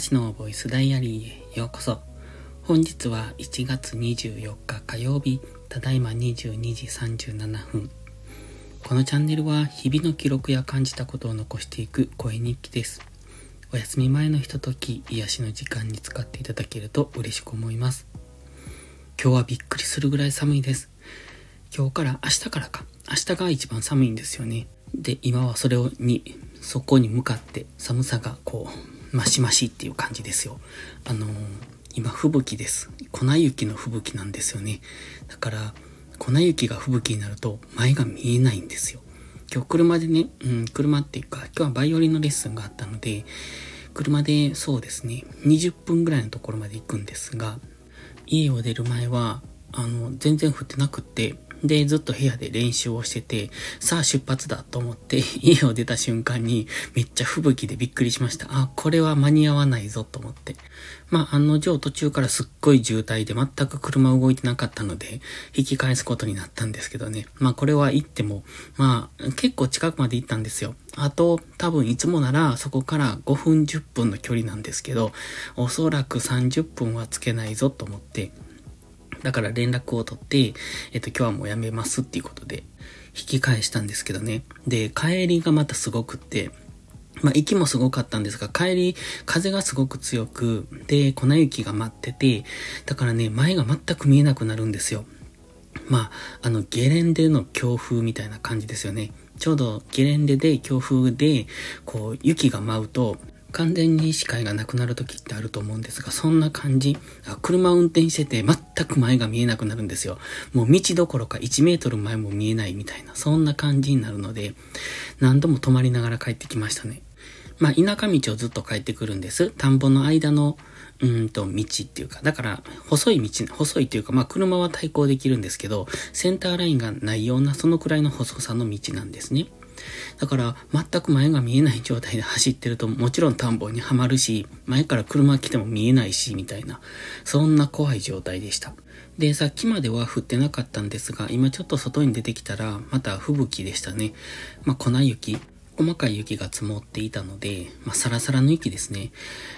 しのボイスダイアリーへようこそ。本日は1月24日火曜日、ただいま22時37分。このチャンネルは日々の記録や感じたことを残していく声日記です。お休み前のひととき、癒しの時間に使っていただけると嬉しく思います。今日はびっくりするぐらい寒いです。今日から明日からか。明日が一番寒いんですよね。で、今はそれをに、そこに向かって寒さがこう、マシマシっていう感じですよ。あのー、今吹雪です。粉雪の吹雪なんですよね。だから、粉雪が吹雪になると前が見えないんですよ。今日車でね、うん、車っていうか、今日はバイオリンのレッスンがあったので、車でそうですね、20分ぐらいのところまで行くんですが、家を出る前は、あの、全然降ってなくって、で、ずっと部屋で練習をしてて、さあ出発だと思って 家を出た瞬間にめっちゃ吹雪でびっくりしました。あ、これは間に合わないぞと思って。まあ、案の定途中からすっごい渋滞で全く車動いてなかったので、引き返すことになったんですけどね。まあ、これは行っても、まあ、結構近くまで行ったんですよ。あと、多分いつもならそこから5分10分の距離なんですけど、おそらく30分はつけないぞと思って、だから連絡を取って、えっと、今日はもうやめますっていうことで、引き返したんですけどね。で、帰りがまたすごくって、まあ、息もすごかったんですが、帰り、風がすごく強く、で、粉雪が待ってて、だからね、前が全く見えなくなるんですよ。まあ、あの、ゲレンデの強風みたいな感じですよね。ちょうどゲレンデで強風で、こう、雪が舞うと、完全に視界がなくなる時ってあると思うんですが、そんな感じ。車運転してて全く前が見えなくなるんですよ。もう道どころか1メートル前も見えないみたいな、そんな感じになるので、何度も止まりながら帰ってきましたね。まあ、田舎道をずっと帰ってくるんです。田んぼの間の、うんと、道っていうか、だから、細い道、細いというか、まあ、車は対向できるんですけど、センターラインがないような、そのくらいの細さの道なんですね。だから、全く前が見えない状態で走ってると、もちろん田んぼにはまるし、前から車来ても見えないし、みたいな、そんな怖い状態でした。で、さっきまでは降ってなかったんですが、今ちょっと外に出てきたら、また吹雪でしたね。まあ、粉雪。細かい雪が積もっていたので、まあ、サラサラの雪ですね。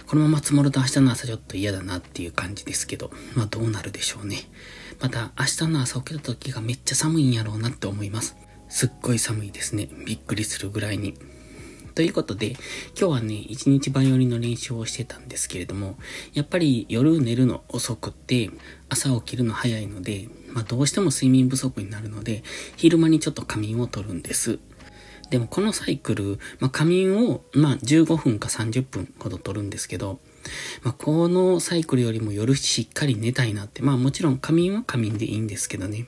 このまま積もると明日の朝ちょっと嫌だなっていう感じですけど、まあどうなるでしょうね。また明日の朝起きた時がめっちゃ寒いんやろうなって思います。すっごい寒いですね。びっくりするぐらいに。ということで、今日はね、一日バイオリンの練習をしてたんですけれども、やっぱり夜寝るの遅くって、朝起きるの早いので、まあどうしても睡眠不足になるので、昼間にちょっと仮眠を取るんです。でもこのサイクル、まあ仮眠を、まあ15分か30分ほど取るんですけど、まあこのサイクルよりも夜しっかり寝たいなって、まあもちろん仮眠は仮眠でいいんですけどね。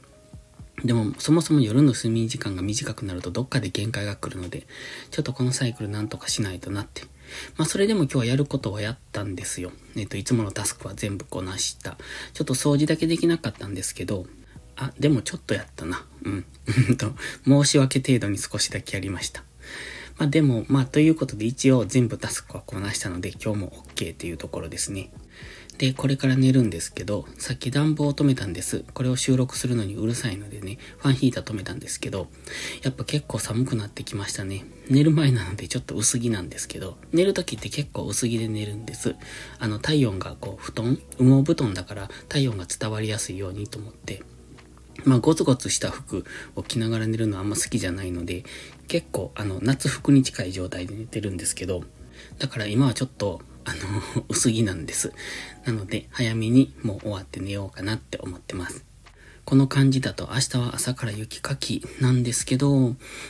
でも、そもそも夜の睡眠時間が短くなるとどっかで限界が来るので、ちょっとこのサイクルなんとかしないとなって。まあ、それでも今日はやることはやったんですよ。えっと、いつものタスクは全部こなした。ちょっと掃除だけできなかったんですけど、あ、でもちょっとやったな。うん。と、申し訳程度に少しだけやりました。まあでも、まあということで一応全部タスクはこなしたので今日も OK っていうところですね。で、これから寝るんですけど、さっき暖房を止めたんです。これを収録するのにうるさいのでね、ファンヒーター止めたんですけど、やっぱ結構寒くなってきましたね。寝る前なのでちょっと薄着なんですけど、寝る時って結構薄着で寝るんです。あの、体温がこう、布団羽毛布団だから体温が伝わりやすいようにと思って、まあ、ゴツゴツした服を着ながら寝るのはあんま好きじゃないので、結構、あの、夏服に近い状態で寝てるんですけど、だから今はちょっと、あの、薄着なんです。なので、早めにもう終わって寝ようかなって思ってます。この感じだと明日は朝から雪かきなんですけど、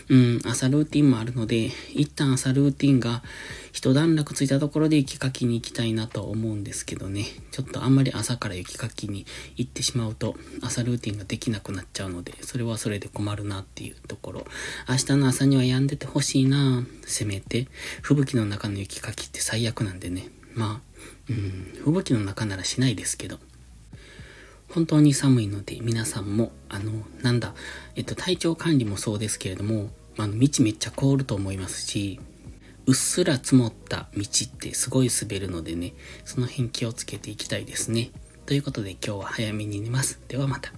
うん、朝ルーティンもあるので、一旦朝ルーティンが一段落ついたところで雪かきに行きたいなと思うんですけどね。ちょっとあんまり朝から雪かきに行ってしまうと、朝ルーティンができなくなっちゃうので、それはそれで困るなっていうところ。明日の朝には止んでてほしいなせめて。吹雪の中の雪かきって最悪なんでね。まあ、うん、吹雪の中ならしないですけど。本当に寒いので皆さんも、あの、なんだ、えっと、体調管理もそうですけれども、あの、道めっちゃ凍ると思いますし、うっすら積もった道ってすごい滑るのでね、その辺気をつけていきたいですね。ということで今日は早めに寝ます。ではまた。